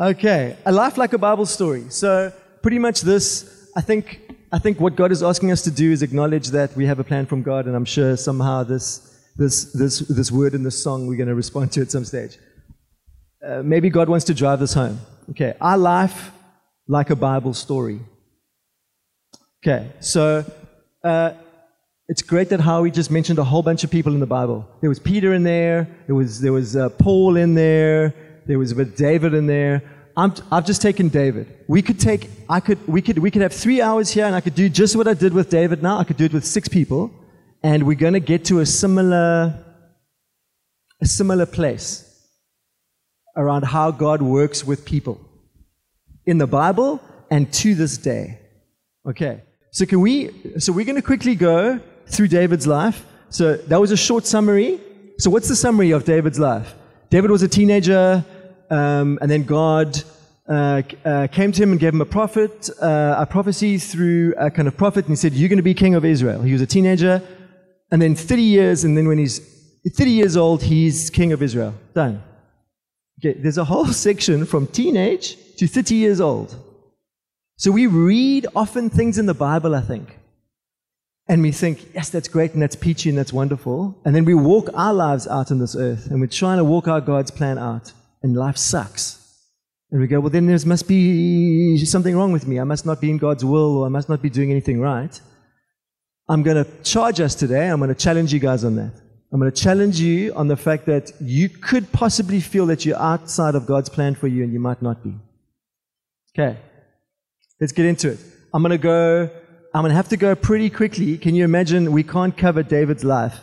Okay, a life like a Bible story. So pretty much this, I think, I think what God is asking us to do is acknowledge that we have a plan from God, and I'm sure somehow this, this, this, this word in this song we're going to respond to at some stage. Uh, maybe God wants to drive this home. Okay, our life like a Bible story. Okay, so uh, it's great that Howie just mentioned a whole bunch of people in the Bible. There was Peter in there, there was, there was uh, Paul in there, there was a bit David in there. i have just taken David. We could take, I could, we could, we could have three hours here and I could do just what I did with David now. I could do it with six people and we're going to get to a similar, a similar place around how God works with people in the Bible and to this day. Okay. So can we, so we're going to quickly go through David's life. So that was a short summary. So what's the summary of David's life? David was a teenager, um, and then God uh, uh, came to him and gave him a prophet, uh, a prophecy through a kind of prophet, and he said, "You're going to be king of Israel." He was a teenager, and then 30 years, and then when he's 30 years old, he's king of Israel. Done. Okay, there's a whole section from teenage to 30 years old. So we read often things in the Bible, I think, and we think, yes, that's great and that's peachy and that's wonderful. And then we walk our lives out on this earth and we're trying to walk our God's plan out and life sucks. And we go, well, then there must be something wrong with me. I must not be in God's will or I must not be doing anything right. I'm going to charge us today. I'm going to challenge you guys on that. I'm going to challenge you on the fact that you could possibly feel that you're outside of God's plan for you and you might not be. Okay. Let's get into it. I'm going to go, I'm going to have to go pretty quickly. Can you imagine we can't cover David's life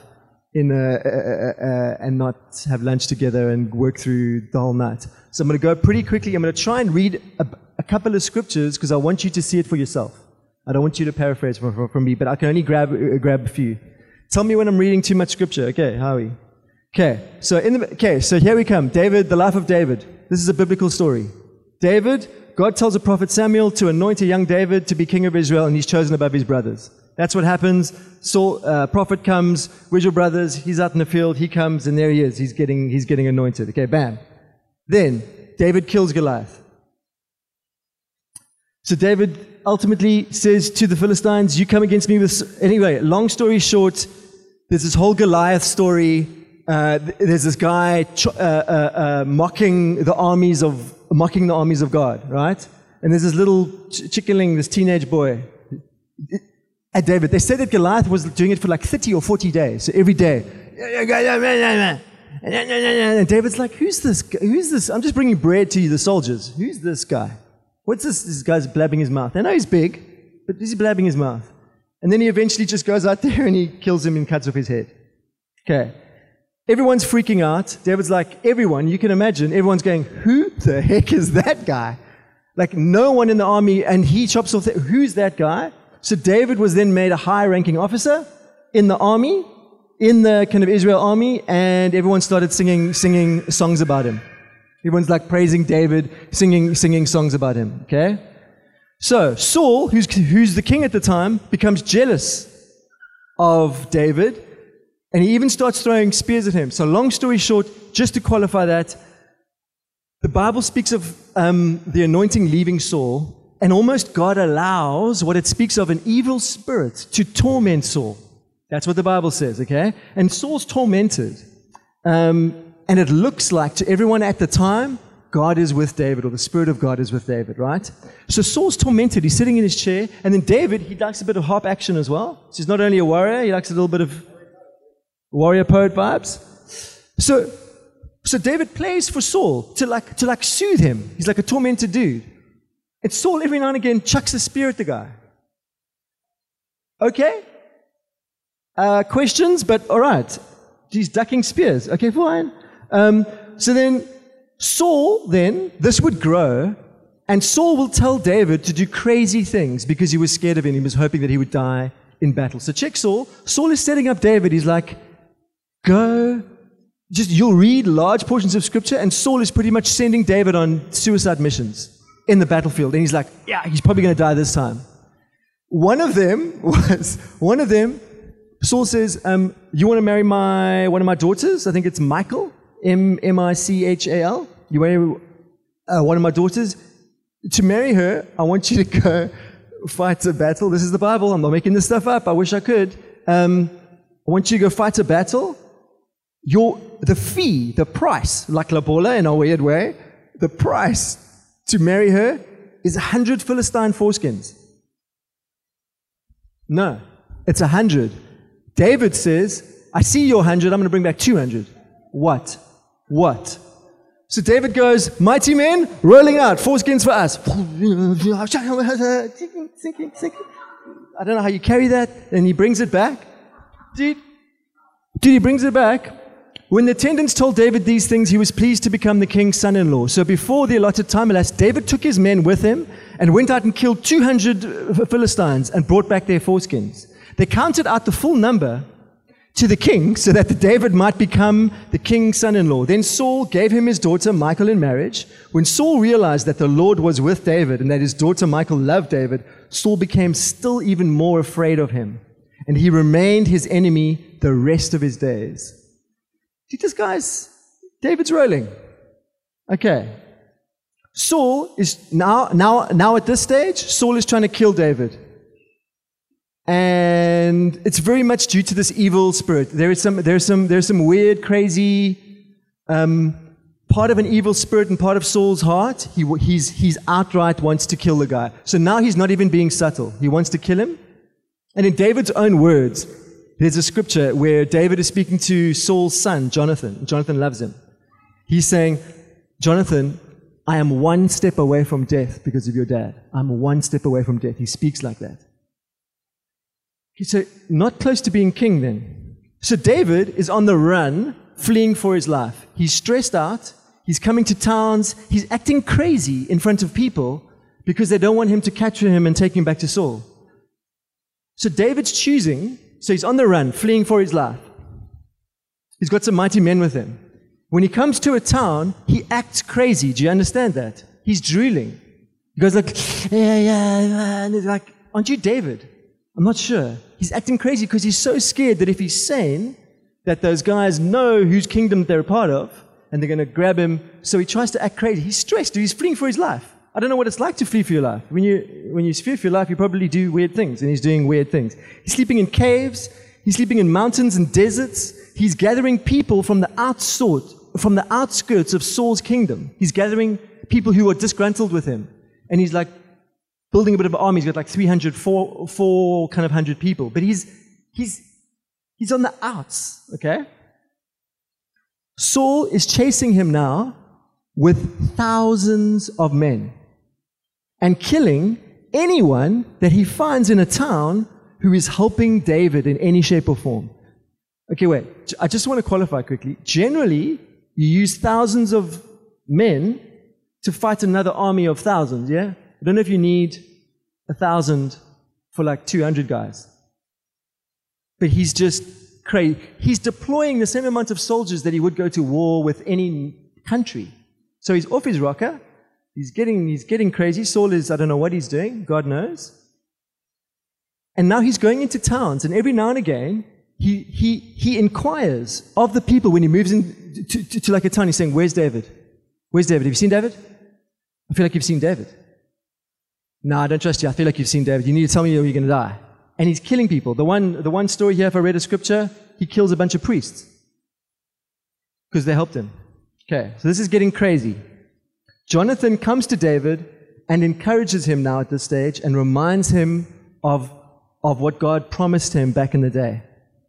in a, a, a, and not have lunch together and work through the whole night. So I'm going to go pretty quickly. I'm going to try and read a, couple of scriptures because I want you to see it for yourself. I don't want you to paraphrase from, from, from me, but I can only grab, uh, grab a few. Tell me when I'm reading too much scripture. Okay, Howie. Okay, so in the, okay, so here we come. David, the life of David. This is a biblical story. David, God tells the prophet Samuel to anoint a young David to be king of Israel, and he's chosen above his brothers. That's what happens. Uh, prophet comes. Where's your brothers? He's out in the field. He comes, and there he is. He's getting, he's getting anointed. Okay, bam. Then David kills Goliath. So David ultimately says to the Philistines, "You come against me with." Anyway, long story short, there's this whole Goliath story. Uh, there's this guy uh, uh, uh, mocking the armies of mocking the armies of God, right? And there's this little ch- chickenling, this teenage boy at David. They said that Goliath was doing it for like 30 or 40 days. So every day. And David's like, who's this? Who's this? I'm just bringing bread to you, the soldiers. Who's this guy? What's this? This guy's blabbing his mouth. I know he's big, but is he blabbing his mouth? And then he eventually just goes out there and he kills him and cuts off his head. Okay. Everyone's freaking out. David's like, everyone, you can imagine, everyone's going, who the heck is that guy? Like, no one in the army, and he chops off, the, who's that guy? So David was then made a high ranking officer in the army, in the kind of Israel army, and everyone started singing, singing songs about him. Everyone's like praising David, singing, singing songs about him. Okay? So Saul, who's, who's the king at the time, becomes jealous of David, and he even starts throwing spears at him. So long story short, just to qualify that, the Bible speaks of um, the anointing leaving Saul and almost God allows what it speaks of an evil spirit to torment Saul. That's what the Bible says, okay? And Saul's tormented. Um, and it looks like to everyone at the time, God is with David, or the Spirit of God is with David, right? So Saul's tormented. He's sitting in his chair. And then David, he likes a bit of harp action as well. So he's not only a warrior, he likes a little bit of warrior poet vibes. So, so David plays for Saul to like, to like soothe him. He's like a tormented dude. And Saul, every now and again, chucks a spear at the guy. Okay? Uh, questions, but all right. He's ducking spears. Okay, fine. Um, so then, Saul, then, this would grow, and Saul will tell David to do crazy things because he was scared of him. He was hoping that he would die in battle. So check Saul. Saul is setting up David. He's like, go. Just, you'll read large portions of scripture, and Saul is pretty much sending David on suicide missions in the battlefield. And he's like, yeah, he's probably going to die this time. One of them was, one of them, Saul says, um, you want to marry my, one of my daughters? I think it's Michael, M-M-I-C-H-A-L. You want uh, one of my daughters, to marry her, I want you to go fight a battle. This is the Bible. I'm not making this stuff up. I wish I could. Um, I want you to go fight a battle. Your, the fee, the price, like lobola in a weird way, the price to marry her is a hundred Philistine foreskins. No, it's a hundred. David says, I see your hundred, I'm going to bring back 200. What? What? So David goes, Mighty men, rolling out, foreskins for us. I don't know how you carry that. And he brings it back. Dude, dude, he brings it back. When the attendants told David these things, he was pleased to become the king's son in law. So before the allotted time elapsed, David took his men with him and went out and killed 200 uh, Philistines and brought back their foreskins. They counted out the full number to the king so that David might become the king's son in law. Then Saul gave him his daughter Michal in marriage. When Saul realized that the Lord was with David and that his daughter Michal loved David, Saul became still even more afraid of him. And he remained his enemy the rest of his days. See this, guys? David's rolling. Okay. Saul is now, now, now at this stage, Saul is trying to kill David. And it's very much due to this evil spirit. There is some, there's some, there's some weird, crazy, um, part of an evil spirit and part of Saul's heart. He, he's, he's outright wants to kill the guy. So now he's not even being subtle. He wants to kill him. And in David's own words, there's a scripture where David is speaking to Saul's son, Jonathan. Jonathan loves him. He's saying, Jonathan, I am one step away from death because of your dad. I'm one step away from death. He speaks like that. He So, not close to being king then. So, David is on the run, fleeing for his life. He's stressed out. He's coming to towns. He's acting crazy in front of people because they don't want him to capture him and take him back to Saul. So, David's choosing. So, he's on the run, fleeing for his life. He's got some mighty men with him. When he comes to a town, he acts crazy. Do you understand that? He's drooling. He goes like, yeah, yeah, yeah. Like, aren't you David? I'm not sure. He's acting crazy because he's so scared that if he's sane, that those guys know whose kingdom they're a part of, and they're going to grab him. So he tries to act crazy. He's stressed. He's fleeing for his life. I don't know what it's like to flee for your life. When you, when you flee for your life, you probably do weird things, and he's doing weird things. He's sleeping in caves. He's sleeping in mountains and deserts. He's gathering people from the outsort, from the outskirts of Saul's kingdom. He's gathering people who are disgruntled with him. And he's like building a bit of an army. He's got like 300, four, four kind of hundred people. But he's, he's, he's on the outs, okay? Saul is chasing him now with thousands of men and killing anyone that he finds in a town who is helping David in any shape or form. Okay, wait. I just want to qualify quickly. Generally, you use thousands of men to fight another army of thousands, yeah? I don't know if you need a thousand for like 200 guys. But he's just crazy. He's deploying the same amount of soldiers that he would go to war with any country. So he's off his rocker. He's getting, he's getting crazy. Saul is, I don't know what he's doing. God knows. And now he's going into towns, and every now and again, he, he, he inquires of the people when he moves into to, to, to like a town. He's saying, Where's David? Where's David? Have you seen David? I feel like you've seen David. No, I don't trust you. I feel like you've seen David. You need to tell me or you're going to die. And he's killing people. The one, the one story here, if I read a scripture, he kills a bunch of priests because they helped him. Okay, so this is getting crazy. Jonathan comes to David and encourages him now at this stage and reminds him of, of what God promised him back in the day.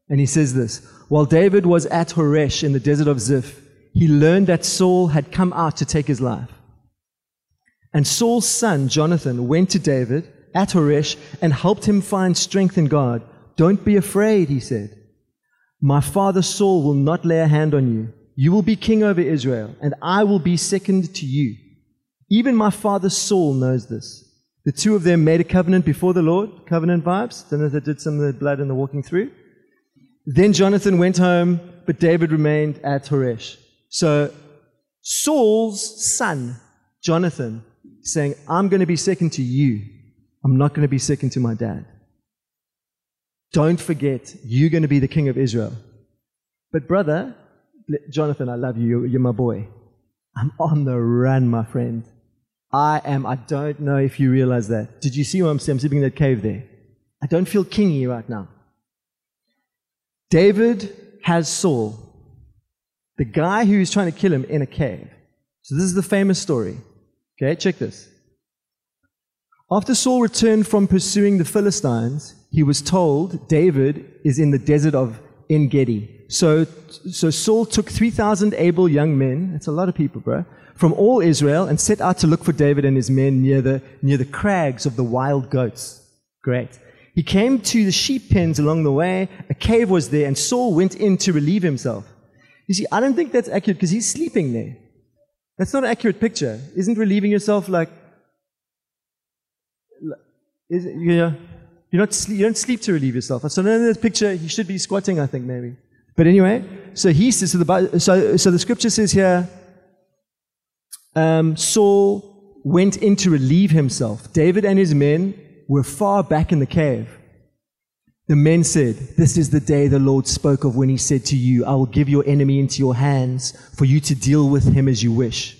And he says this While David was at Horesh in the desert of Ziph, he learned that Saul had come out to take his life. And Saul's son, Jonathan, went to David at Horesh and helped him find strength in God. Don't be afraid, he said. My father Saul will not lay a hand on you. You will be king over Israel, and I will be second to you. Even my father Saul knows this. The two of them made a covenant before the Lord, covenant vibes. If they did some of the blood in the walking through. Then Jonathan went home, but David remained at Horesh. So Saul's son, Jonathan, saying, I'm going to be second to you. I'm not going to be second to my dad. Don't forget, you're going to be the king of Israel. But, brother, Jonathan, I love you. You're my boy. I'm on the run, my friend. I am, I don't know if you realize that. Did you see what I'm? I'm sleeping in that cave there. I don't feel kingy right now. David has Saul, the guy who's trying to kill him, in a cave. So this is the famous story. Okay, check this. After Saul returned from pursuing the Philistines, he was told David is in the desert of En Gedi. So, so Saul took 3,000 able young men, that's a lot of people, bro, from all Israel and set out to look for David and his men near the, near the crags of the wild goats. Great. He came to the sheep pens along the way. A cave was there, and Saul went in to relieve himself. You see, I don't think that's accurate because he's sleeping there. That's not an accurate picture. Isn't relieving yourself like. Is, yeah, you're not sleep, you don't sleep to relieve yourself. So in this picture, he should be squatting, I think, maybe. But anyway, so he says, so the, so, so the scripture says here, um, Saul went in to relieve himself. David and his men were far back in the cave. The men said, This is the day the Lord spoke of when he said to you, I will give your enemy into your hands for you to deal with him as you wish.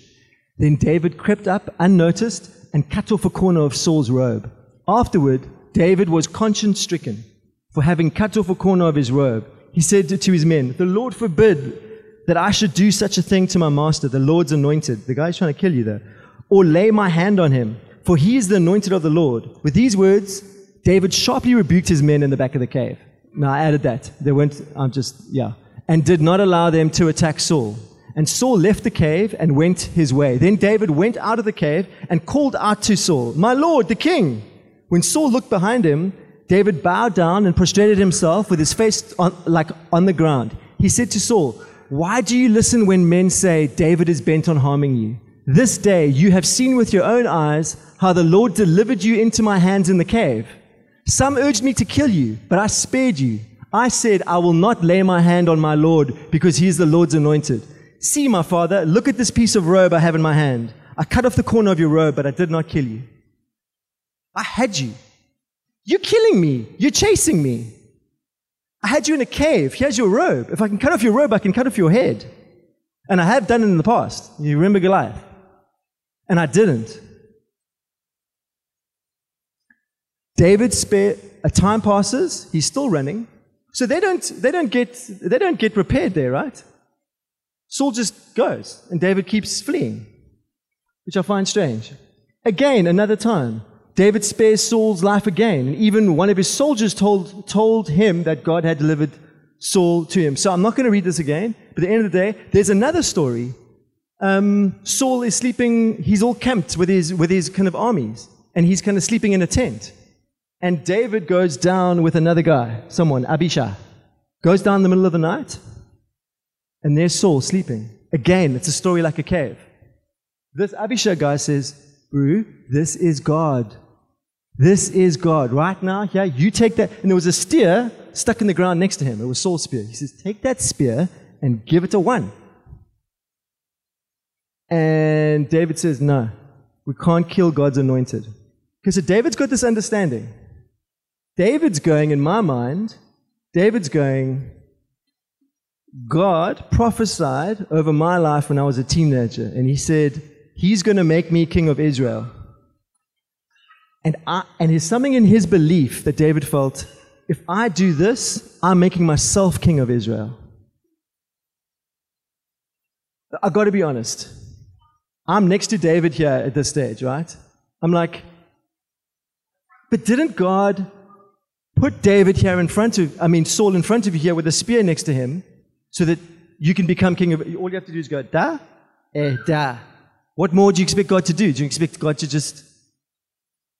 Then David crept up unnoticed and cut off a corner of Saul's robe. Afterward, David was conscience stricken for having cut off a corner of his robe. He said to his men, The Lord forbid that I should do such a thing to my master, the Lord's anointed. The guy's trying to kill you there. Or lay my hand on him for he is the anointed of the Lord. With these words, David sharply rebuked his men in the back of the cave. Now, I added that. They went, I'm just, yeah. And did not allow them to attack Saul. And Saul left the cave and went his way. Then David went out of the cave and called out to Saul, My Lord, the king. When Saul looked behind him, David bowed down and prostrated himself with his face on, like on the ground. He said to Saul, Why do you listen when men say David is bent on harming you? This day you have seen with your own eyes how the Lord delivered you into my hands in the cave. Some urged me to kill you, but I spared you. I said, I will not lay my hand on my Lord because he is the Lord's anointed. See, my father, look at this piece of robe I have in my hand. I cut off the corner of your robe, but I did not kill you. I had you. You're killing me. You're chasing me. I had you in a cave. Here's your robe. If I can cut off your robe, I can cut off your head. And I have done it in the past. You remember Goliath? And I didn't. David spare a time passes, he's still running. So they don't, they don't get, they don't get repaired there, right? Saul just goes and David keeps fleeing, which I find strange. Again, another time, David spares Saul's life again. And even one of his soldiers told, told him that God had delivered Saul to him. So I'm not going to read this again, but at the end of the day, there's another story. Um, Saul is sleeping, he's all camped with his, with his kind of armies, and he's kind of sleeping in a tent. And David goes down with another guy, someone, Abishai, goes down in the middle of the night, and there's Saul sleeping. Again, it's a story like a cave. This Abishai guy says, Bro, this is God. This is God. Right now, yeah, you take that. And there was a spear stuck in the ground next to him. It was Saul's spear. He says, Take that spear and give it to one. And David says, No, we can't kill God's anointed. Because so David's got this understanding. David's going, in my mind, David's going, God prophesied over my life when I was a teenager, and he said, He's going to make me king of Israel. And, I, and there's something in his belief that David felt if I do this, I'm making myself king of Israel. I've got to be honest. I'm next to David here at this stage, right? I'm like, but didn't God put David here in front of, I mean, Saul in front of you here with a spear next to him so that you can become king of, all you have to do is go, da, eh, da. What more do you expect God to do? Do you expect God to just.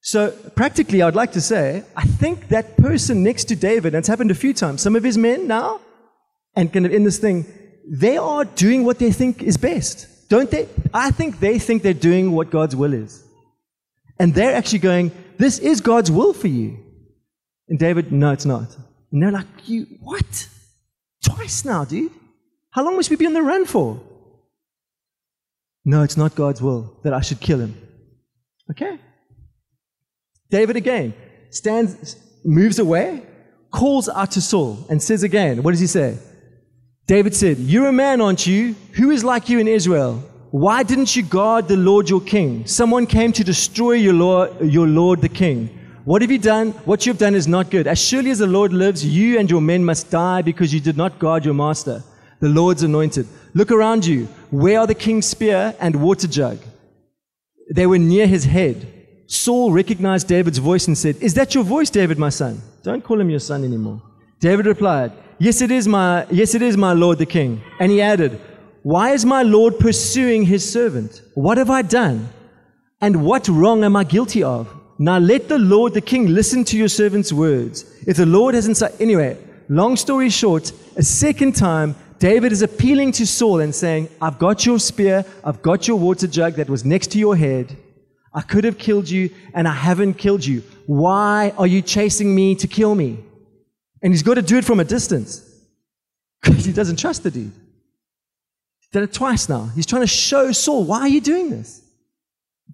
So, practically, I'd like to say, I think that person next to David, and it's happened a few times, some of his men now, and kind of in this thing, they are doing what they think is best. Don't they? I think they think they're doing what God's will is. And they're actually going, This is God's will for you. And David, no, it's not. And they're like, You, what? Twice now, dude. How long must we be on the run for? No, it's not God's will that I should kill him. Okay? David again stands, moves away, calls out to Saul, and says again, What does he say? David said, You're a man, aren't you? Who is like you in Israel? Why didn't you guard the Lord your king? Someone came to destroy your Lord, your Lord the king. What have you done? What you have done is not good. As surely as the Lord lives, you and your men must die because you did not guard your master, the Lord's anointed. Look around you. Where are the king's spear and water jug? They were near his head. Saul recognized David's voice and said, Is that your voice, David, my son? Don't call him your son anymore. David replied, Yes, it is my, yes, it is my Lord the king. And he added, Why is my Lord pursuing his servant? What have I done? And what wrong am I guilty of? Now let the Lord the king listen to your servant's words. If the Lord hasn't said, anyway, long story short, a second time, David is appealing to Saul and saying, I've got your spear, I've got your water jug that was next to your head. I could have killed you and I haven't killed you. Why are you chasing me to kill me? And he's got to do it from a distance because he doesn't trust the dude. He did it twice now. He's trying to show Saul, why are you doing this?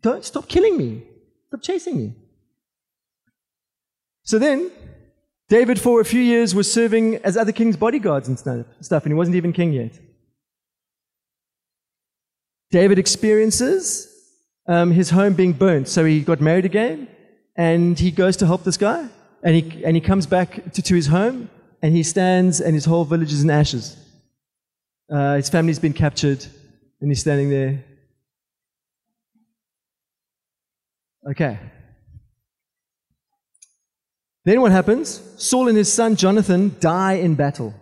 Don't stop killing me. Stop chasing me. So then, David, for a few years, was serving as other kings' bodyguards and stuff, and he wasn't even king yet. David experiences um, his home being burnt, so he got married again, and he goes to help this guy, and he, and he comes back to, to his home, and he stands, and his whole village is in ashes. Uh, his family's been captured, and he's standing there Okay. Then what happens? Saul and his son Jonathan die in battle.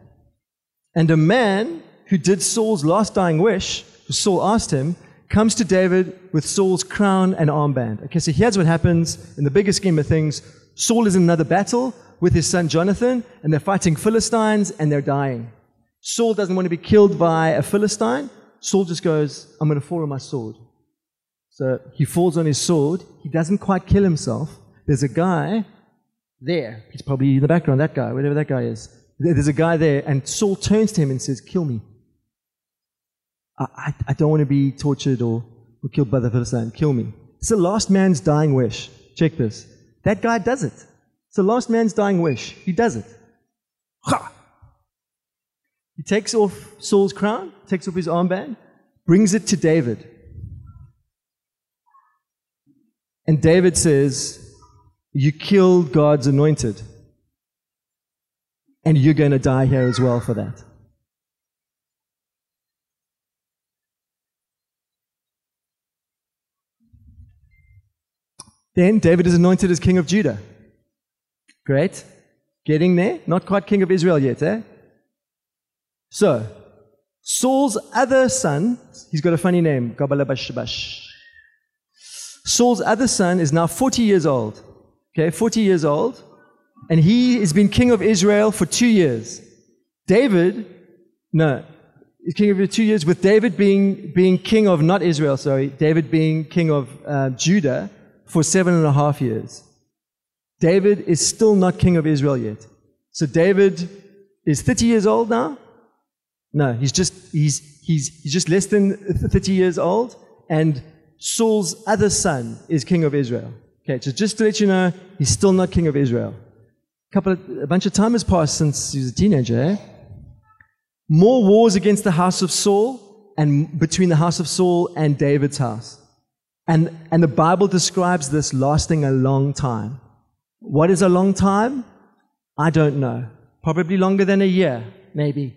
And a man who did Saul's last dying wish, Saul asked him, comes to David with Saul's crown and armband. Okay, so here's what happens in the bigger scheme of things. Saul is in another battle with his son Jonathan, and they're fighting Philistines and they're dying. Saul doesn't want to be killed by a Philistine. Saul just goes, I'm going to fall on my sword. So he falls on his sword. He doesn't quite kill himself. There's a guy there. He's probably in the background, that guy, whatever that guy is. There's a guy there, and Saul turns to him and says, Kill me. I, I, don't want to be tortured or, or killed by the Philistine. Kill me. It's the last man's dying wish. Check this. That guy does it. It's the last man's dying wish. He does it. Ha! He takes off Saul's crown, takes off his armband, brings it to David. And David says, You killed God's anointed. And you're going to die here as well for that. Then David is anointed as king of Judah. Great. Getting there. Not quite king of Israel yet, eh? So, Saul's other son, he's got a funny name, Gabalabashabash. Saul's other son is now 40 years old. Okay, 40 years old. And he has been king of Israel for two years. David, no, he's king of two years, with David being, being king of, not Israel, sorry, David being king of uh, Judah for seven and a half years. David is still not king of Israel yet. So David is 30 years old now? No, he's just, he's, he's, he's just less than 30 years old. And Saul's other son is king of Israel. Okay, so just to let you know, he's still not king of Israel. A couple of, a bunch of time has passed since he was a teenager. Eh? More wars against the house of Saul and between the house of Saul and David's house. And, and the Bible describes this lasting a long time. What is a long time? I don't know. Probably longer than a year, maybe.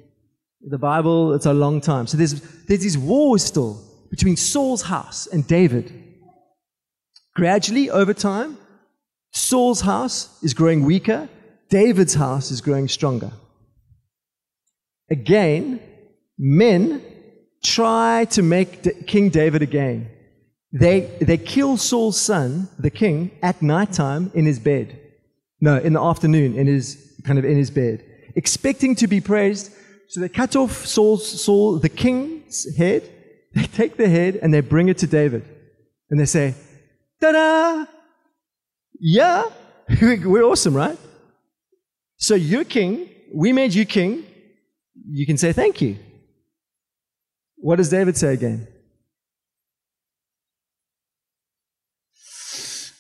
The Bible, it's a long time. So there's, there's these wars still between Saul's house and David. Gradually, over time, Saul's house is growing weaker, David's house is growing stronger. Again, men try to make King David again. They, they kill Saul's son, the king, at nighttime in his bed. No, in the afternoon, in his kind of in his bed, expecting to be praised. So they cut off Saul's, Saul, the king's head, they take the head and they bring it to David. And they say, Ta da! Yeah, we're awesome, right? So you're king. We made you king. You can say thank you. What does David say again?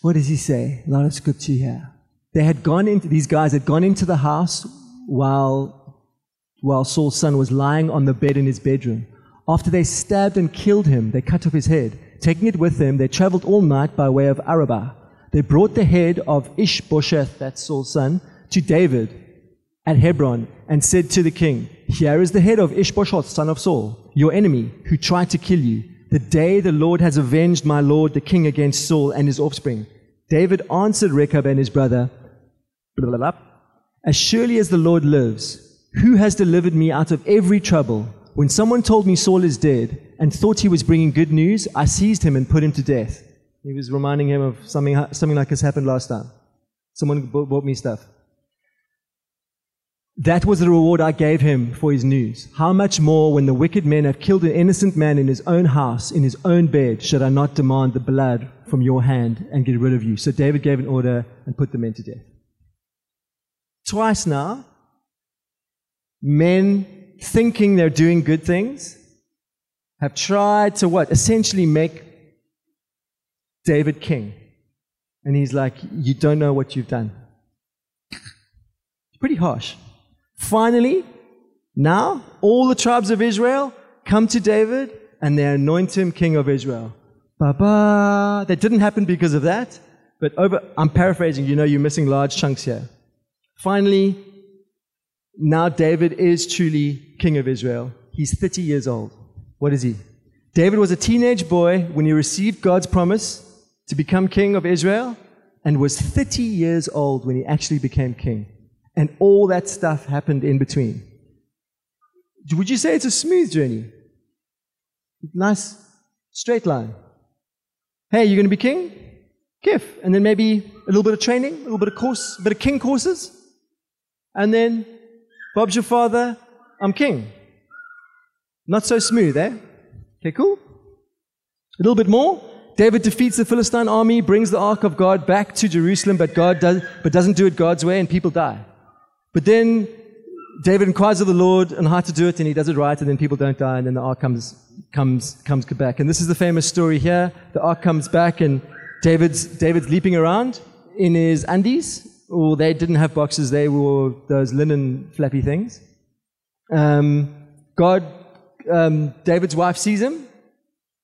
What does he say? A lot of scripture here. They had gone into, these guys had gone into the house while, while Saul's son was lying on the bed in his bedroom After they stabbed and killed him, they cut off his head. Taking it with them, they traveled all night by way of Arabah. They brought the head of Ishbosheth, that's Saul's son, to David at Hebron and said to the king, Here is the head of Ishbosheth, son of Saul, your enemy, who tried to kill you. The day the Lord has avenged my lord the king against Saul and his offspring. David answered Rechab and his brother, blah, blah, blah, As surely as the Lord lives, who has delivered me out of every trouble? When someone told me Saul is dead and thought he was bringing good news, I seized him and put him to death. He was reminding him of something, something like this happened last time. Someone bought me stuff. That was the reward I gave him for his news. How much more, when the wicked men have killed an innocent man in his own house, in his own bed, should I not demand the blood from your hand and get rid of you? So David gave an order and put the men to death. Twice now, men thinking they're doing good things have tried to what? Essentially make David king. And he's like, You don't know what you've done. It's pretty harsh. Finally, now all the tribes of Israel come to David and they anoint him king of Israel. Ba That didn't happen because of that, but over, I'm paraphrasing, you know, you're missing large chunks here. Finally, now David is truly king of Israel. He's 30 years old. What is he? David was a teenage boy when he received God's promise to become king of Israel and was 30 years old when he actually became king. And all that stuff happened in between. Would you say it's a smooth journey? Nice straight line. Hey, you're going to be king? Kif. And then maybe a little bit of training, a little bit of course, a bit of king courses. And then, Bob's your father, I'm king. Not so smooth, eh? Okay, cool. A little bit more. David defeats the Philistine army, brings the ark of God back to Jerusalem, but God does, but doesn't do it God's way, and people die. But then David inquires of the Lord on how to do it, and he does it right, and then people don't die, and then the ark comes, comes, comes back. And this is the famous story here. The ark comes back, and David's, David's leaping around in his undies. Or they didn't have boxes, they wore those linen flappy things. Um, God, um, David's wife sees him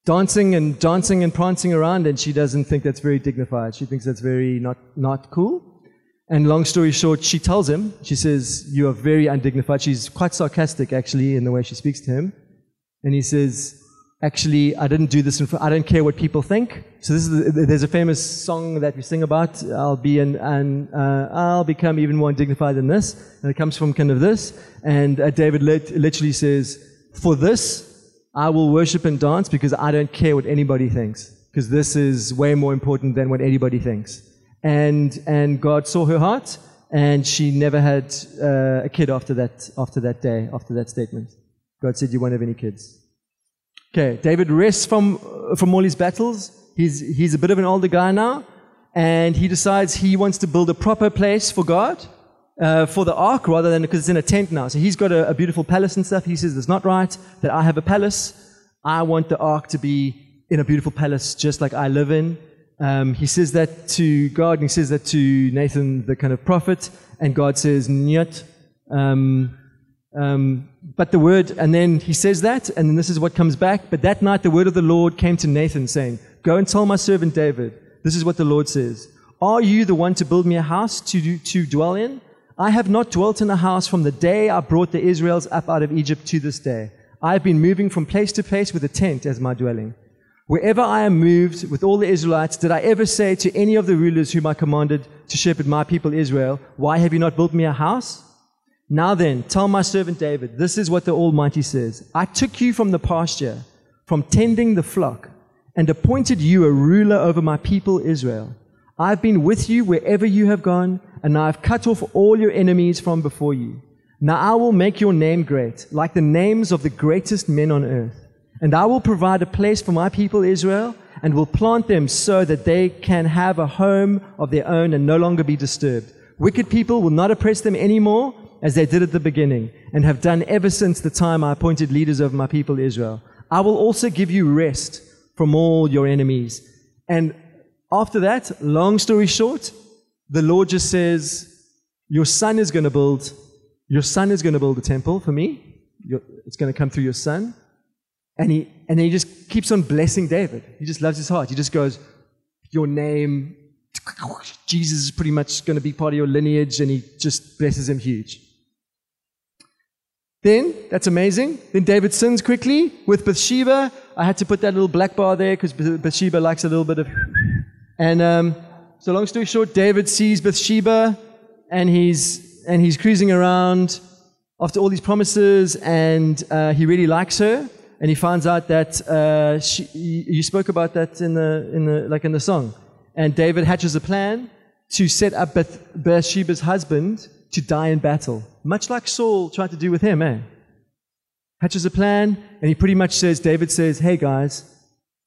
dancing and dancing and prancing around, and she doesn't think that's very dignified. She thinks that's very not, not cool. And long story short, she tells him, she says, You are very undignified. She's quite sarcastic, actually, in the way she speaks to him. And he says, Actually, I didn't do this. In I don't care what people think. So this is the, there's a famous song that we sing about. I'll be an, an uh, I'll become even more dignified than this. And it comes from kind of this. And uh, David literally says, "For this, I will worship and dance because I don't care what anybody thinks. Because this is way more important than what anybody thinks." and and God saw her heart, and she never had uh, a kid after that after that day after that statement. God said, "You won't have any kids." Okay, David rests from from all his battles. He's he's a bit of an older guy now, and he decides he wants to build a proper place for God. Uh, for the ark rather than because it's in a tent now. So he's got a, a beautiful palace and stuff. He says it's not right that I have a palace. I want the ark to be in a beautiful palace just like I live in. Um, he says that to God, and he says that to Nathan, the kind of prophet, and God says, Nyat. Um, um, but the word, and then he says that, and then this is what comes back. But that night the word of the Lord came to Nathan, saying, Go and tell my servant David, this is what the Lord says. Are you the one to build me a house to, do, to dwell in? I have not dwelt in a house from the day I brought the Israelites up out of Egypt to this day. I have been moving from place to place with a tent as my dwelling. Wherever I am moved with all the Israelites, did I ever say to any of the rulers whom I commanded to shepherd my people Israel, Why have you not built me a house? Now then, tell my servant David, this is what the Almighty says I took you from the pasture, from tending the flock, and appointed you a ruler over my people Israel. I've been with you wherever you have gone, and I've cut off all your enemies from before you. Now I will make your name great, like the names of the greatest men on earth. And I will provide a place for my people Israel and will plant them so that they can have a home of their own and no longer be disturbed. Wicked people will not oppress them anymore as they did at the beginning and have done ever since the time I appointed leaders over my people Israel. I will also give you rest from all your enemies. And after that, long story short, the Lord just says, Your son is going to build, your son is going to build a temple for me. It's going to come through your son. And he, and he just keeps on blessing David. He just loves his heart. He just goes, Your name, Jesus is pretty much going to be part of your lineage, and he just blesses him huge. Then, that's amazing. Then David sins quickly with Bathsheba. I had to put that little black bar there because Bathsheba likes a little bit of. And um, so, long story short, David sees Bathsheba and he's, and he's cruising around after all these promises, and uh, he really likes her. And he finds out that uh, she, you spoke about that in the, in the, like in the song. And David hatches a plan to set up Bath- Bathsheba's husband to die in battle, much like Saul tried to do with him, eh? Hatches a plan, and he pretty much says, David says, hey guys,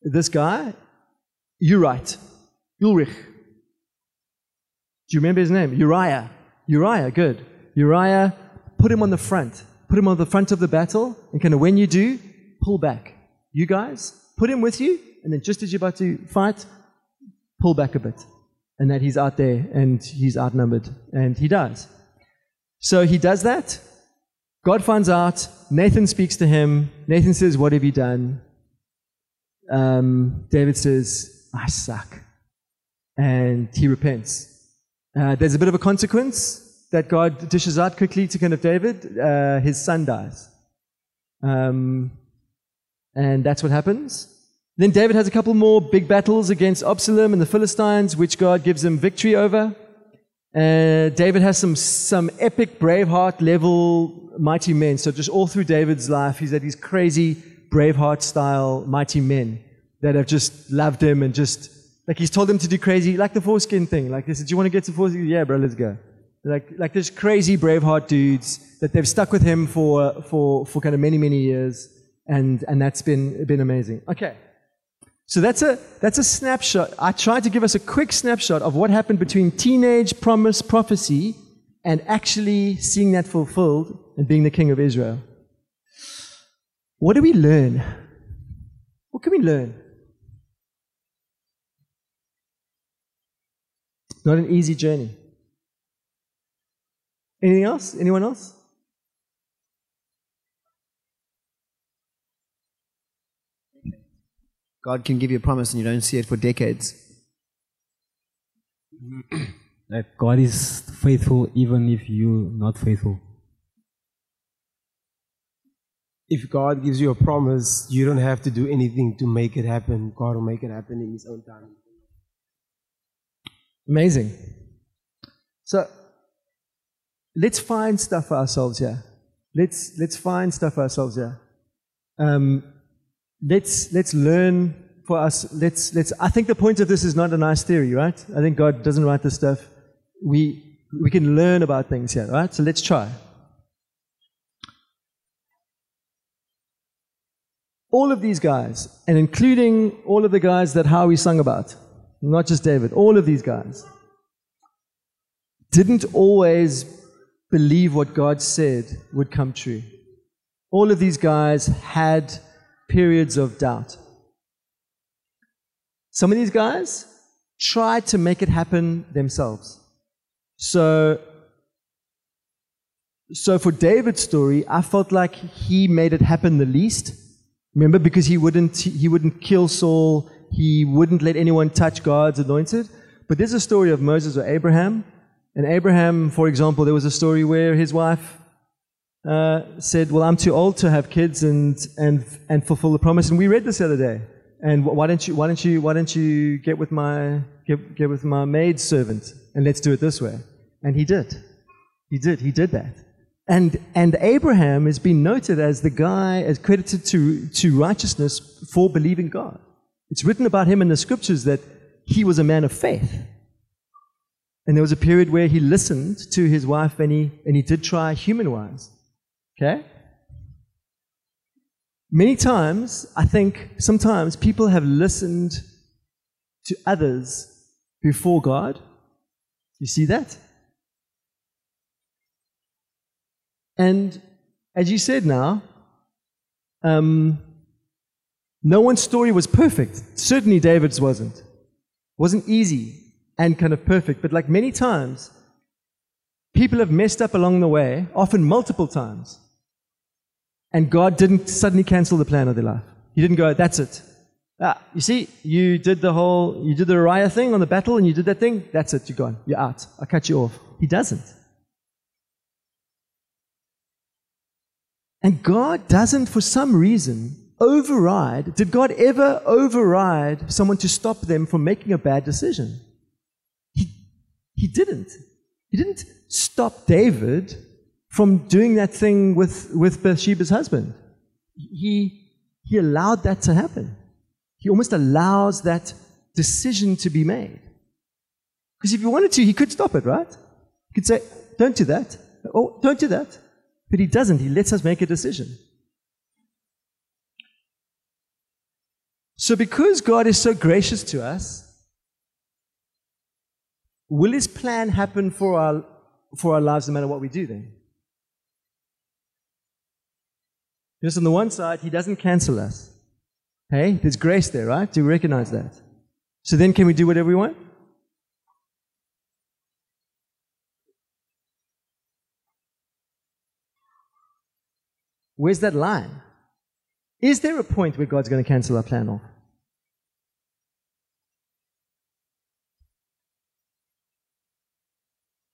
this guy, you're right. Ulrich. Do you remember his name? Uriah. Uriah, good. Uriah, put him on the front. Put him on the front of the battle, and kind of when you do, pull back. You guys, put him with you, and then just as you're about to fight, pull back a bit. And that he's out there and he's outnumbered. And he does. So he does that. God finds out. Nathan speaks to him. Nathan says, What have you done? Um, David says, I suck. And he repents. Uh, there's a bit of a consequence that God dishes out quickly to kind of David. Uh, his son dies. Um, and that's what happens. Then David has a couple more big battles against Absalom and the Philistines, which God gives him victory over. Uh, David has some, some epic Braveheart level mighty men. So just all through David's life, he's had these crazy Braveheart style mighty men that have just loved him and just, like he's told them to do crazy, like the foreskin thing. Like they said, do you want to get some foreskin? Yeah, bro, let's go. Like, like this crazy Braveheart dudes that they've stuck with him for, for, for kind of many, many years. And, and that's been, been amazing. Okay. So that's a, that's a snapshot. I tried to give us a quick snapshot of what happened between teenage promise prophecy and actually seeing that fulfilled and being the king of Israel. What do we learn? What can we learn? Not an easy journey. Anything else? Anyone else? God can give you a promise and you don't see it for decades. That God is faithful even if you're not faithful. If God gives you a promise, you don't have to do anything to make it happen. God will make it happen in His own time. Amazing. So let's find stuff for ourselves here. Let's let's find stuff for ourselves here. Um, let's let's learn for us. Let's let's. I think the point of this is not a nice theory, right? I think God doesn't write this stuff. We we can learn about things here, right? So let's try. All of these guys, and including all of the guys that Howie sung about, not just David, all of these guys, didn't always believe what God said would come true. All of these guys had periods of doubt. Some of these guys tried to make it happen themselves. So, so for David's story, I felt like he made it happen the least. Remember, because he wouldn't, he wouldn't kill Saul, he wouldn't let anyone touch God's anointed. But there's a story of Moses or Abraham. And Abraham, for example, there was a story where his wife uh, said, Well, I'm too old to have kids and, and, and fulfill the promise. And we read this the other day. And why don't you, why don't you, why don't you get with my, get, get with my maid servant and let's do it this way? And he did. He did. He did that. And, and Abraham has been noted as the guy, as credited to, to righteousness for believing God. It's written about him in the scriptures that he was a man of faith. And there was a period where he listened to his wife and he, and he did try human wise. Okay? Many times, I think sometimes people have listened to others before God. You see that? And as you said now, um, no one's story was perfect. Certainly David's wasn't. wasn't easy and kind of perfect, but like many times, people have messed up along the way, often multiple times. And God didn't suddenly cancel the plan of their life. He didn't go, that's it. Ah, you see, you did the whole, you did the Uriah thing on the battle and you did that thing, that's it, you're gone. You're out. I'll cut you off. He doesn't. And God doesn't, for some reason, override. Did God ever override someone to stop them from making a bad decision? He, he didn't. He didn't stop David from doing that thing with, with Bathsheba's husband. He, he allowed that to happen. He almost allows that decision to be made. Because if he wanted to, he could stop it, right? He could say, don't do that. Oh, don't do that. But he doesn't. He lets us make a decision. So, because God is so gracious to us, will his plan happen for our, for our lives no matter what we do then? Just on the one side, he doesn't cancel us. Hey, there's grace there, right? Do we recognize that? So then can we do whatever we want? Where's that line? Is there a point where God's going to cancel our plan off?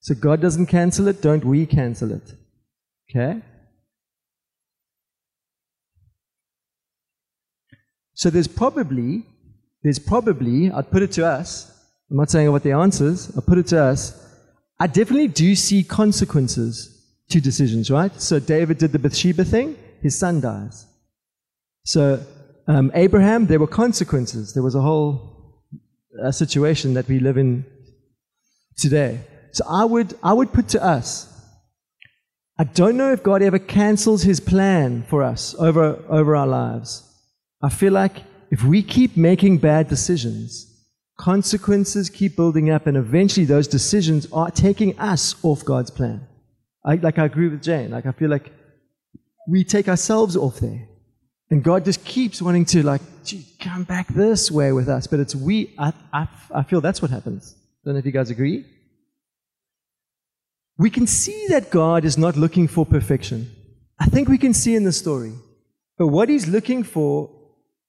So God doesn't cancel it, don't we cancel it? Okay? So there's probably, there's probably, I'd put it to us, I'm not saying what the answers, I'll put it to us. I definitely do see consequences to decisions, right? So David did the Bathsheba thing, his son dies. So um, Abraham, there were consequences. There was a whole uh, situation that we live in today. So I would, I would put to us, I don't know if God ever cancels his plan for us over, over our lives. I feel like if we keep making bad decisions, consequences keep building up, and eventually those decisions are taking us off God's plan. I, like I agree with Jane. Like I feel like we take ourselves off there. And God just keeps wanting to like, gee, come back this way with us. But it's we, I, I, I feel that's what happens. Don't know if you guys agree. We can see that God is not looking for perfection. I think we can see in the story. But what he's looking for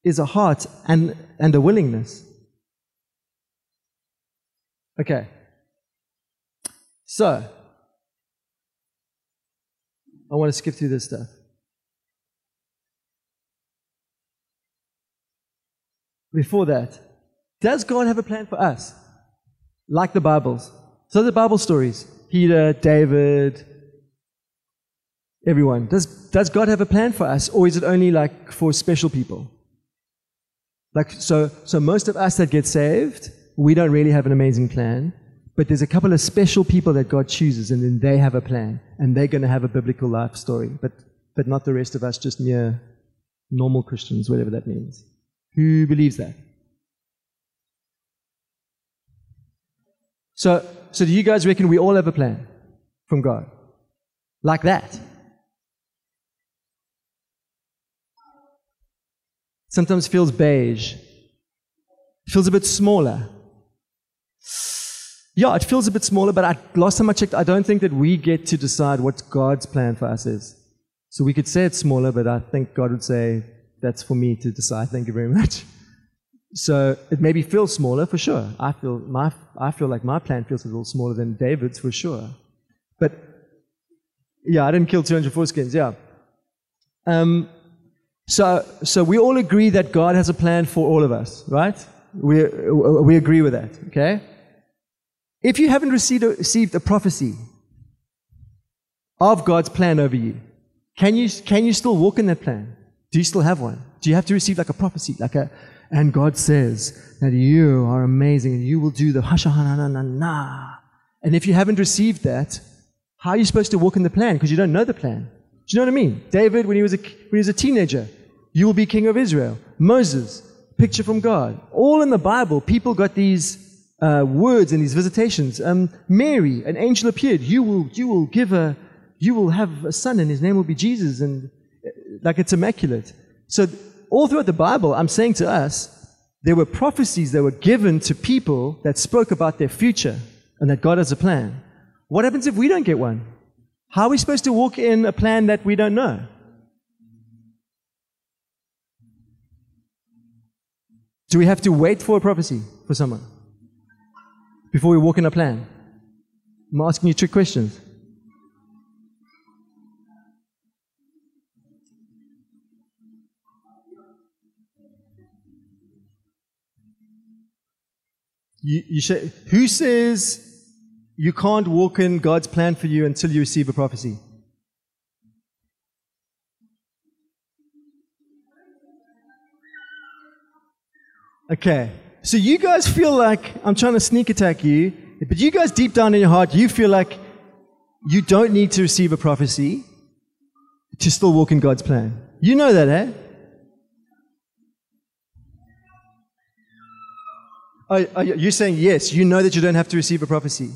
is a heart and, and a willingness. Okay. So, I want to skip through this stuff. Before that, does God have a plan for us? Like the Bibles. So the Bible stories Peter, David, everyone. Does, does God have a plan for us, or is it only like for special people? Like, so, so most of us that get saved, we don't really have an amazing plan, but there's a couple of special people that God chooses, and then they have a plan, and they're going to have a biblical life story, but, but not the rest of us, just mere normal Christians, whatever that means. Who believes that? So, so do you guys reckon we all have a plan from God? Like that? Sometimes feels beige. Feels a bit smaller. Yeah, it feels a bit smaller, but I, last time I checked, I don't think that we get to decide what God's plan for us is. So we could say it's smaller, but I think God would say, that's for me to decide. Thank you very much. So it maybe feels smaller for sure. I feel my I feel like my plan feels a little smaller than David's for sure. But yeah, I didn't kill 200 foreskins. Yeah. Um, so so we all agree that God has a plan for all of us, right? We we agree with that. Okay. If you haven't received a, received a prophecy of God's plan over you, can you can you still walk in that plan? Do you still have one? Do you have to receive like a prophecy, like a, and God says that you are amazing and you will do the na na na na. And if you haven't received that, how are you supposed to walk in the plan? Because you don't know the plan. Do you know what I mean? David, when he was a, when he was a teenager, you will be king of Israel. Moses, picture from God. All in the Bible, people got these uh, words and these visitations. Um, Mary, an angel appeared. You will, you will give a, you will have a son, and his name will be Jesus. And like it's immaculate. So, all throughout the Bible, I'm saying to us, there were prophecies that were given to people that spoke about their future and that God has a plan. What happens if we don't get one? How are we supposed to walk in a plan that we don't know? Do we have to wait for a prophecy for someone before we walk in a plan? I'm asking you trick questions. You, you sh- who says you can't walk in God's plan for you until you receive a prophecy? Okay. So you guys feel like I'm trying to sneak attack you, but you guys deep down in your heart, you feel like you don't need to receive a prophecy to still walk in God's plan. You know that, eh? You're saying yes, you know that you don't have to receive a prophecy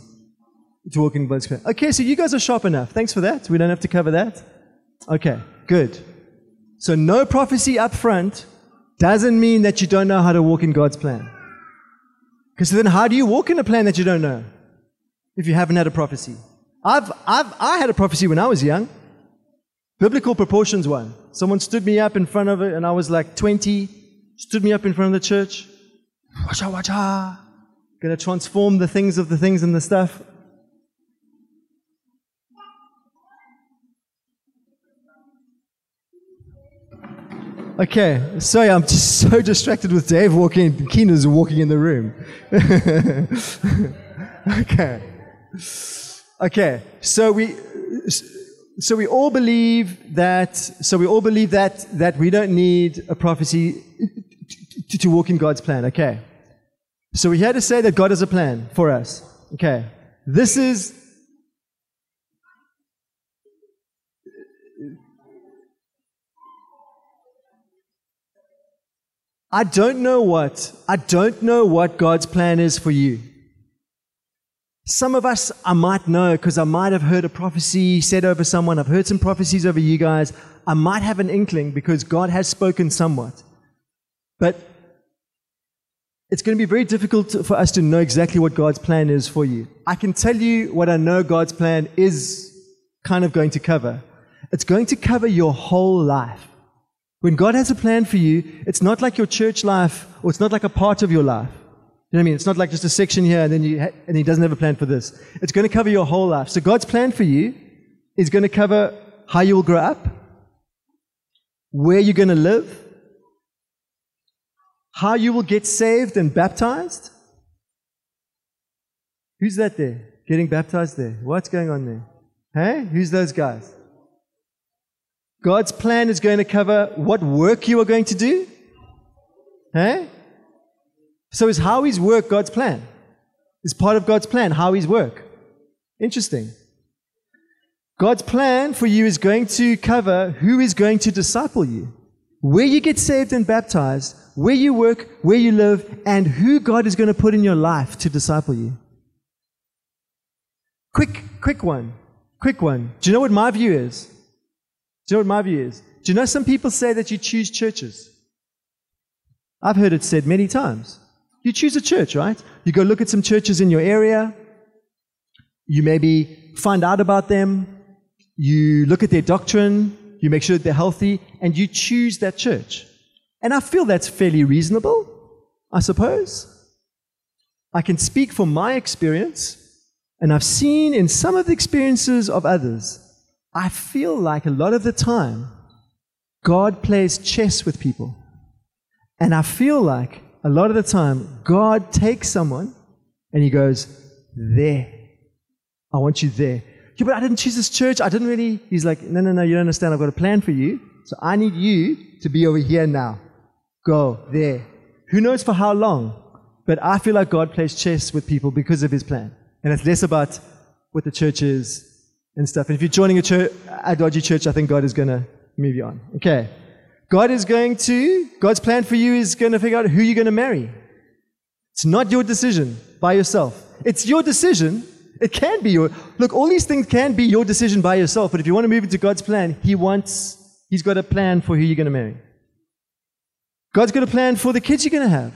to walk in God's plan. Okay, so you guys are sharp enough. Thanks for that. We don't have to cover that. Okay, good. So no prophecy up front doesn't mean that you don't know how to walk in God's plan. Because then how do you walk in a plan that you don't know if you haven't had a prophecy? I've, I've, I had a prophecy when I was young. Biblical proportions one. Someone stood me up in front of it and I was like 20, stood me up in front of the church. Wacha, wacha. Gonna transform the things of the things and the stuff. Okay, sorry, I'm just so distracted with Dave walking. Keena's walking in the room. okay, okay. So we, so we all believe that. So we all believe that that we don't need a prophecy to, to walk in God's plan. Okay. So we're here to say that God has a plan for us. Okay. This is I don't know what, I don't know what God's plan is for you. Some of us I might know because I might have heard a prophecy said over someone. I've heard some prophecies over you guys. I might have an inkling because God has spoken somewhat. But it's going to be very difficult for us to know exactly what God's plan is for you. I can tell you what I know God's plan is kind of going to cover. It's going to cover your whole life. When God has a plan for you, it's not like your church life or it's not like a part of your life. You know what I mean? It's not like just a section here and then you ha- and he doesn't have a plan for this. It's going to cover your whole life. So God's plan for you is going to cover how you will grow up, where you're going to live, how you will get saved and baptized. Who's that there? Getting baptized there? What's going on there? Hey? Who's those guys? God's plan is going to cover what work you are going to do. Hey? So is how His work God's plan? Is part of God's plan, how His work. Interesting. God's plan for you is going to cover who is going to disciple you, where you get saved and baptized, where you work, where you live, and who God is going to put in your life to disciple you. Quick, quick one. Quick one. Do you know what my view is? Do you know what my view is? Do you know some people say that you choose churches? I've heard it said many times. You choose a church, right? You go look at some churches in your area. You maybe find out about them. You look at their doctrine. You make sure that they're healthy and you choose that church. And I feel that's fairly reasonable, I suppose. I can speak from my experience and I've seen in some of the experiences of others I feel like a lot of the time, God plays chess with people. And I feel like a lot of the time, God takes someone and he goes, There. I want you there. Yeah, but I didn't choose this church. I didn't really. He's like, No, no, no, you don't understand. I've got a plan for you. So I need you to be over here now. Go there. Who knows for how long? But I feel like God plays chess with people because of his plan. And it's less about what the church is and stuff. And if you're joining a church, a dodgy church, I think God is going to move you on. Okay. God is going to, God's plan for you is going to figure out who you're going to marry. It's not your decision by yourself. It's your decision. It can be your, look, all these things can be your decision by yourself, but if you want to move into God's plan, He wants, He's got a plan for who you're going to marry. God's got a plan for the kids you're going to have.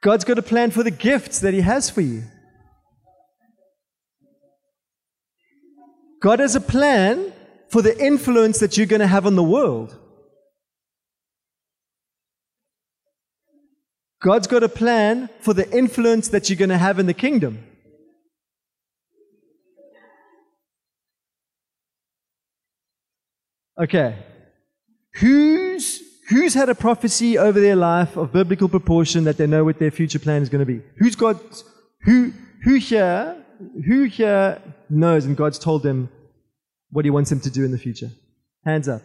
God's got a plan for the gifts that He has for you. God has a plan for the influence that you're going to have on the world. God's got a plan for the influence that you're going to have in the kingdom. Okay. Who's, who's had a prophecy over their life of biblical proportion that they know what their future plan is going to be? Who's got, who, who here, who here knows and God's told them what he wants them to do in the future? Hands up.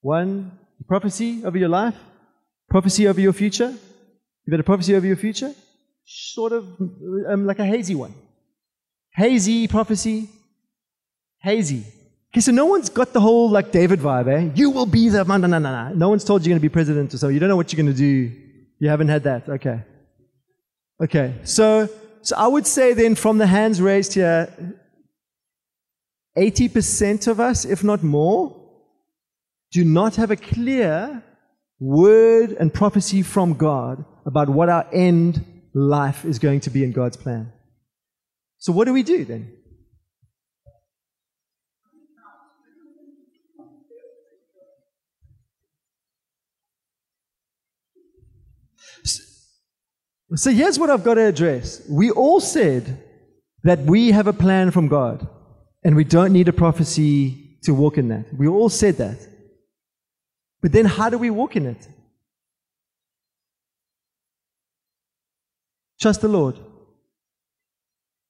One prophecy over your life? Prophecy over your future? You've had a prophecy over your future? Sort of um, like a hazy one. Hazy prophecy. Hazy. Okay, so no one's got the whole like David vibe, eh? You will be the no, no, no, no. No one's told you you're going to be president or so. You don't know what you're going to do. You haven't had that. Okay. Okay. So, so I would say then from the hands raised here, 80% of us, if not more, do not have a clear word and prophecy from God about what our end life is going to be in God's plan. So, what do we do then? So, here's what I've got to address. We all said that we have a plan from God and we don't need a prophecy to walk in that. We all said that. But then, how do we walk in it? Trust the Lord.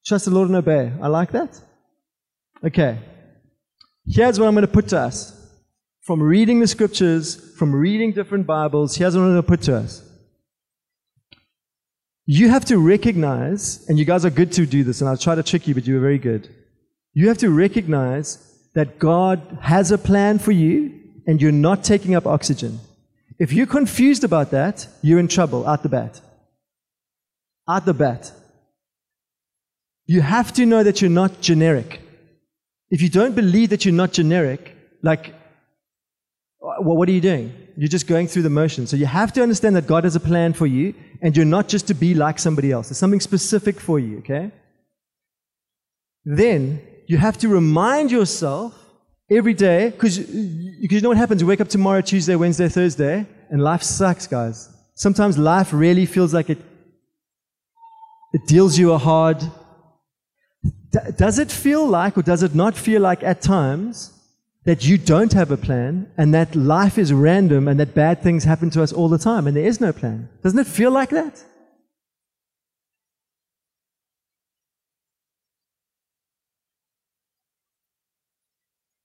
Trust the Lord and obey. I like that. Okay. Here's what I'm going to put to us. From reading the scriptures, from reading different Bibles, here's what I'm going to put to us. You have to recognize, and you guys are good to do this, and I'll try to trick you, but you were very good. You have to recognize that God has a plan for you, and you're not taking up oxygen. If you're confused about that, you're in trouble out the bat. Out the bat. You have to know that you're not generic. If you don't believe that you're not generic, like, well, what are you doing? You're just going through the motions. So you have to understand that God has a plan for you, and you're not just to be like somebody else. There's something specific for you, okay? Then you have to remind yourself every day, because uh, you know what happens? You wake up tomorrow, Tuesday, Wednesday, Thursday, and life sucks, guys. Sometimes life really feels like it, it deals you a hard. Does it feel like, or does it not feel like at times, that you don't have a plan and that life is random and that bad things happen to us all the time and there is no plan? Doesn't it feel like that?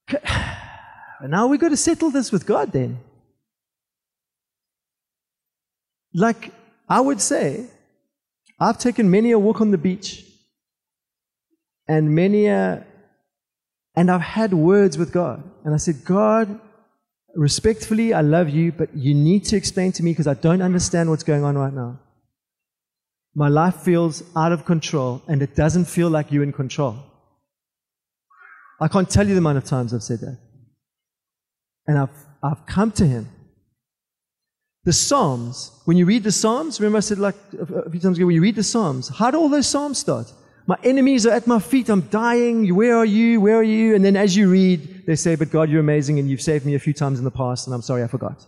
Now we've got to settle this with God then. Like, I would say, I've taken many a walk on the beach and many a, and I've had words with God. And I said, God, respectfully, I love you, but you need to explain to me because I don't understand what's going on right now. My life feels out of control and it doesn't feel like you're in control. I can't tell you the amount of times I've said that. And I've, I've come to him. The Psalms, when you read the Psalms, remember I said like a few times ago, when you read the Psalms, how do all those Psalms start? My enemies are at my feet, I'm dying, where are you, where are you? And then as you read, they say, but God, you're amazing and you've saved me a few times in the past and I'm sorry I forgot.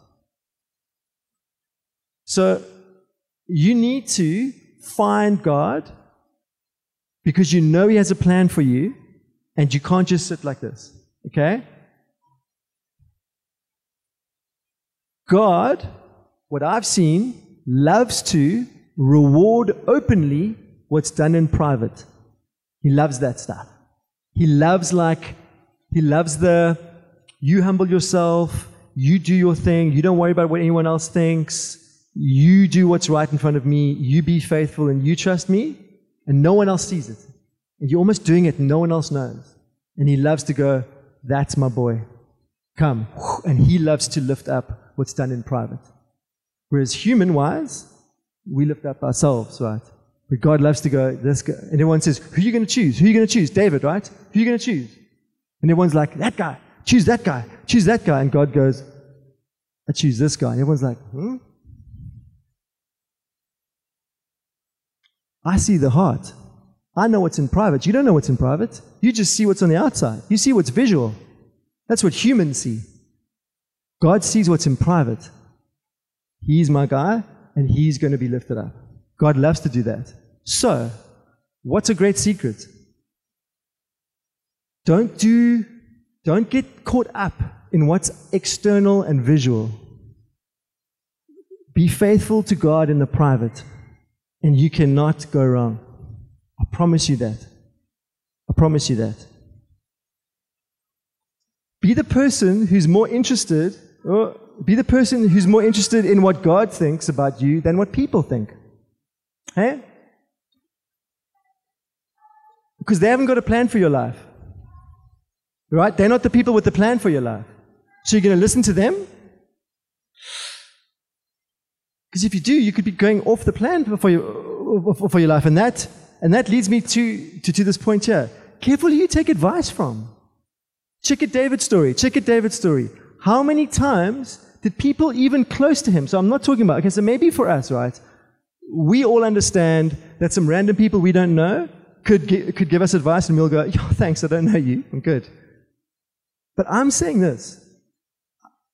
So you need to find God because you know He has a plan for you and you can't just sit like this. Okay? God, what I've seen, loves to reward openly what's done in private. He loves that stuff. He loves like, he loves the, you humble yourself, you do your thing, you don't worry about what anyone else thinks, you do what's right in front of me, you be faithful and you trust me, and no one else sees it. And you're almost doing it no one else knows. And he loves to go, that's my boy. Come. And he loves to lift up what's done in private. Whereas human wise, we lift up ourselves, right? But God loves to go, this guy. And everyone says, who are you going to choose? Who are you going to choose? David, right? Who are you going to choose? And everyone's like, that guy. Choose that guy. Choose that guy. And God goes, I choose this guy. And everyone's like, hmm? I see the heart. I know what's in private. You don't know what's in private. You just see what's on the outside. You see what's visual. That's what humans see. God sees what's in private. He's my guy, and he's going to be lifted up. God loves to do that. So, what's a great secret? Don't do, don't get caught up in what's external and visual. Be faithful to God in the private, and you cannot go wrong. I promise you that. I promise you that. Be the person who's more interested, or be the person who's more interested in what God thinks about you than what people think. Hey? Because they haven't got a plan for your life. Right? They're not the people with the plan for your life. So you're going to listen to them? Because if you do, you could be going off the plan for your, for your life. And that, and that leads me to, to, to this point here. Careful who you take advice from. Check it David's story. Check it David's story. How many times did people even close to him? So I'm not talking about, okay, so maybe for us, right? We all understand that some random people we don't know could, could give us advice and we'll go, Yo, thanks, I don't know you. I'm good. But I'm saying this.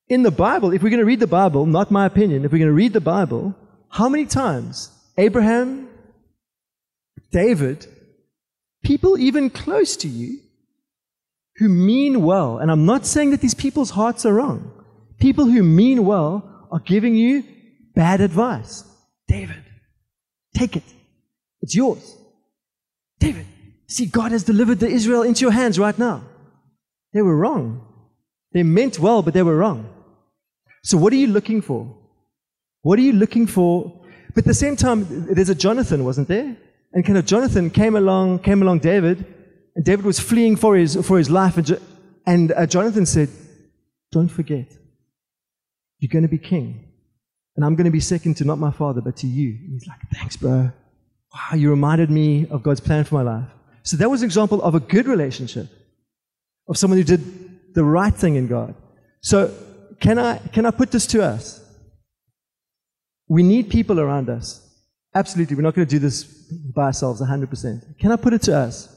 In the Bible, if we're going to read the Bible, not my opinion, if we're going to read the Bible, how many times Abraham, David, people even close to you who mean well, and I'm not saying that these people's hearts are wrong, people who mean well are giving you bad advice. David, take it. It's yours. David, see, God has delivered the Israel into your hands right now. They were wrong. They meant well, but they were wrong. So, what are you looking for? What are you looking for? But at the same time, there's a Jonathan, wasn't there? And kind of Jonathan came along, came along David, and David was fleeing for his, for his life. And, and uh, Jonathan said, Don't forget, you're going to be king. And I'm going to be second to not my father, but to you. And he's like, Thanks, bro. Wow, you reminded me of God's plan for my life. So that was an example of a good relationship, of someone who did the right thing in God. So can I, can I put this to us? We need people around us. Absolutely. We're not going to do this by ourselves 100%. Can I put it to us?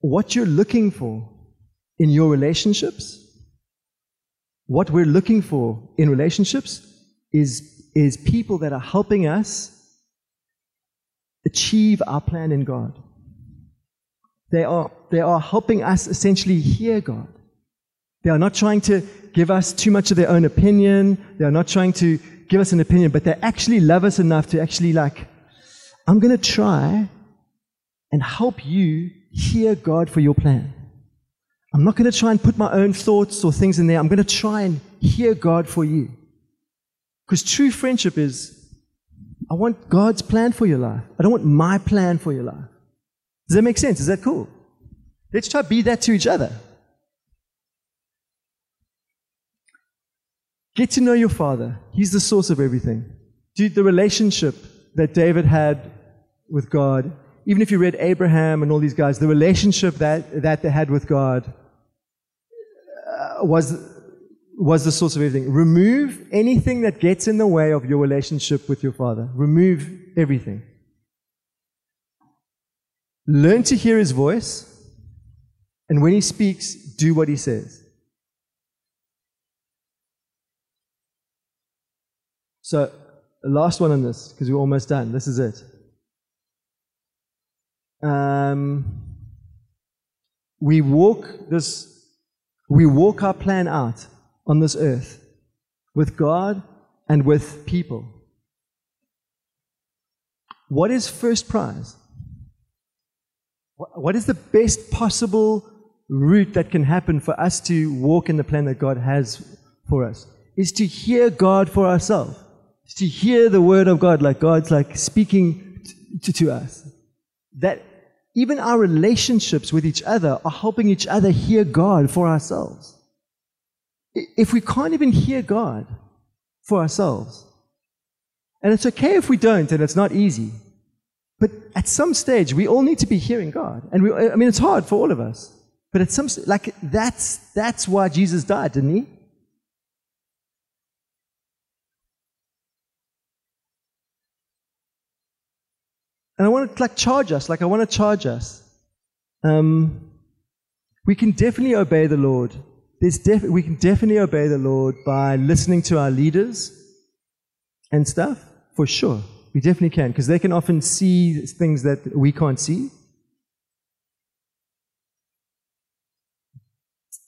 What you're looking for in your relationships, what we're looking for in relationships is, is people that are helping us achieve our plan in God. They are, they are helping us essentially hear God. They are not trying to give us too much of their own opinion. They are not trying to give us an opinion, but they actually love us enough to actually like, I'm going to try and help you hear God for your plan. I'm not going to try and put my own thoughts or things in there. I'm going to try and hear God for you. Because true friendship is, I want God's plan for your life. I don't want my plan for your life. Does that make sense? Is that cool? Let's try to be that to each other. Get to know your father. He's the source of everything. Dude, the relationship that David had with God, even if you read Abraham and all these guys, the relationship that, that they had with God uh, was, was the source of everything. Remove anything that gets in the way of your relationship with your father. Remove everything. Learn to hear his voice, and when he speaks, do what he says. So, last one on this, because we're almost done. This is it. Um, we walk this, we walk our plan out on this earth with God and with people. What is first prize? What is the best possible route that can happen for us to walk in the plan that God has for us? Is to hear God for ourselves to hear the word of God, like God's like speaking to us. That even our relationships with each other are helping each other hear God for ourselves. If we can't even hear God for ourselves, and it's okay if we don't, and it's not easy, but at some stage we all need to be hearing God, and we, I mean it's hard for all of us. But at some like that's that's why Jesus died, didn't he? and I want to like charge us, like I want to charge us. Um, we can definitely obey the Lord. There's def- we can definitely obey the Lord by listening to our leaders and stuff, for sure. We definitely can, because they can often see things that we can't see.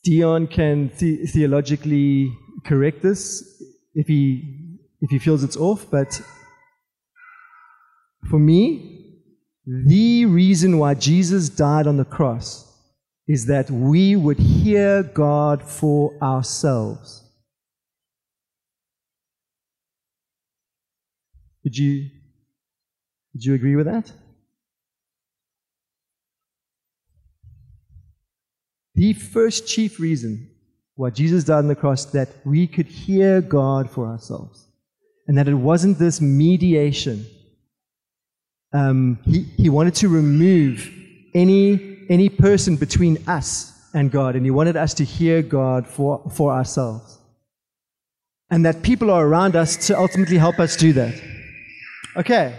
Dion can the- theologically correct this if he, if he feels it's off, but for me, the reason why Jesus died on the cross is that we would hear God for ourselves. Would you, would you agree with that? The first chief reason why Jesus died on the cross that we could hear God for ourselves. And that it wasn't this mediation. Um, he, he wanted to remove any, any person between us and God, and he wanted us to hear God for, for ourselves. And that people are around us to ultimately help us do that. Okay.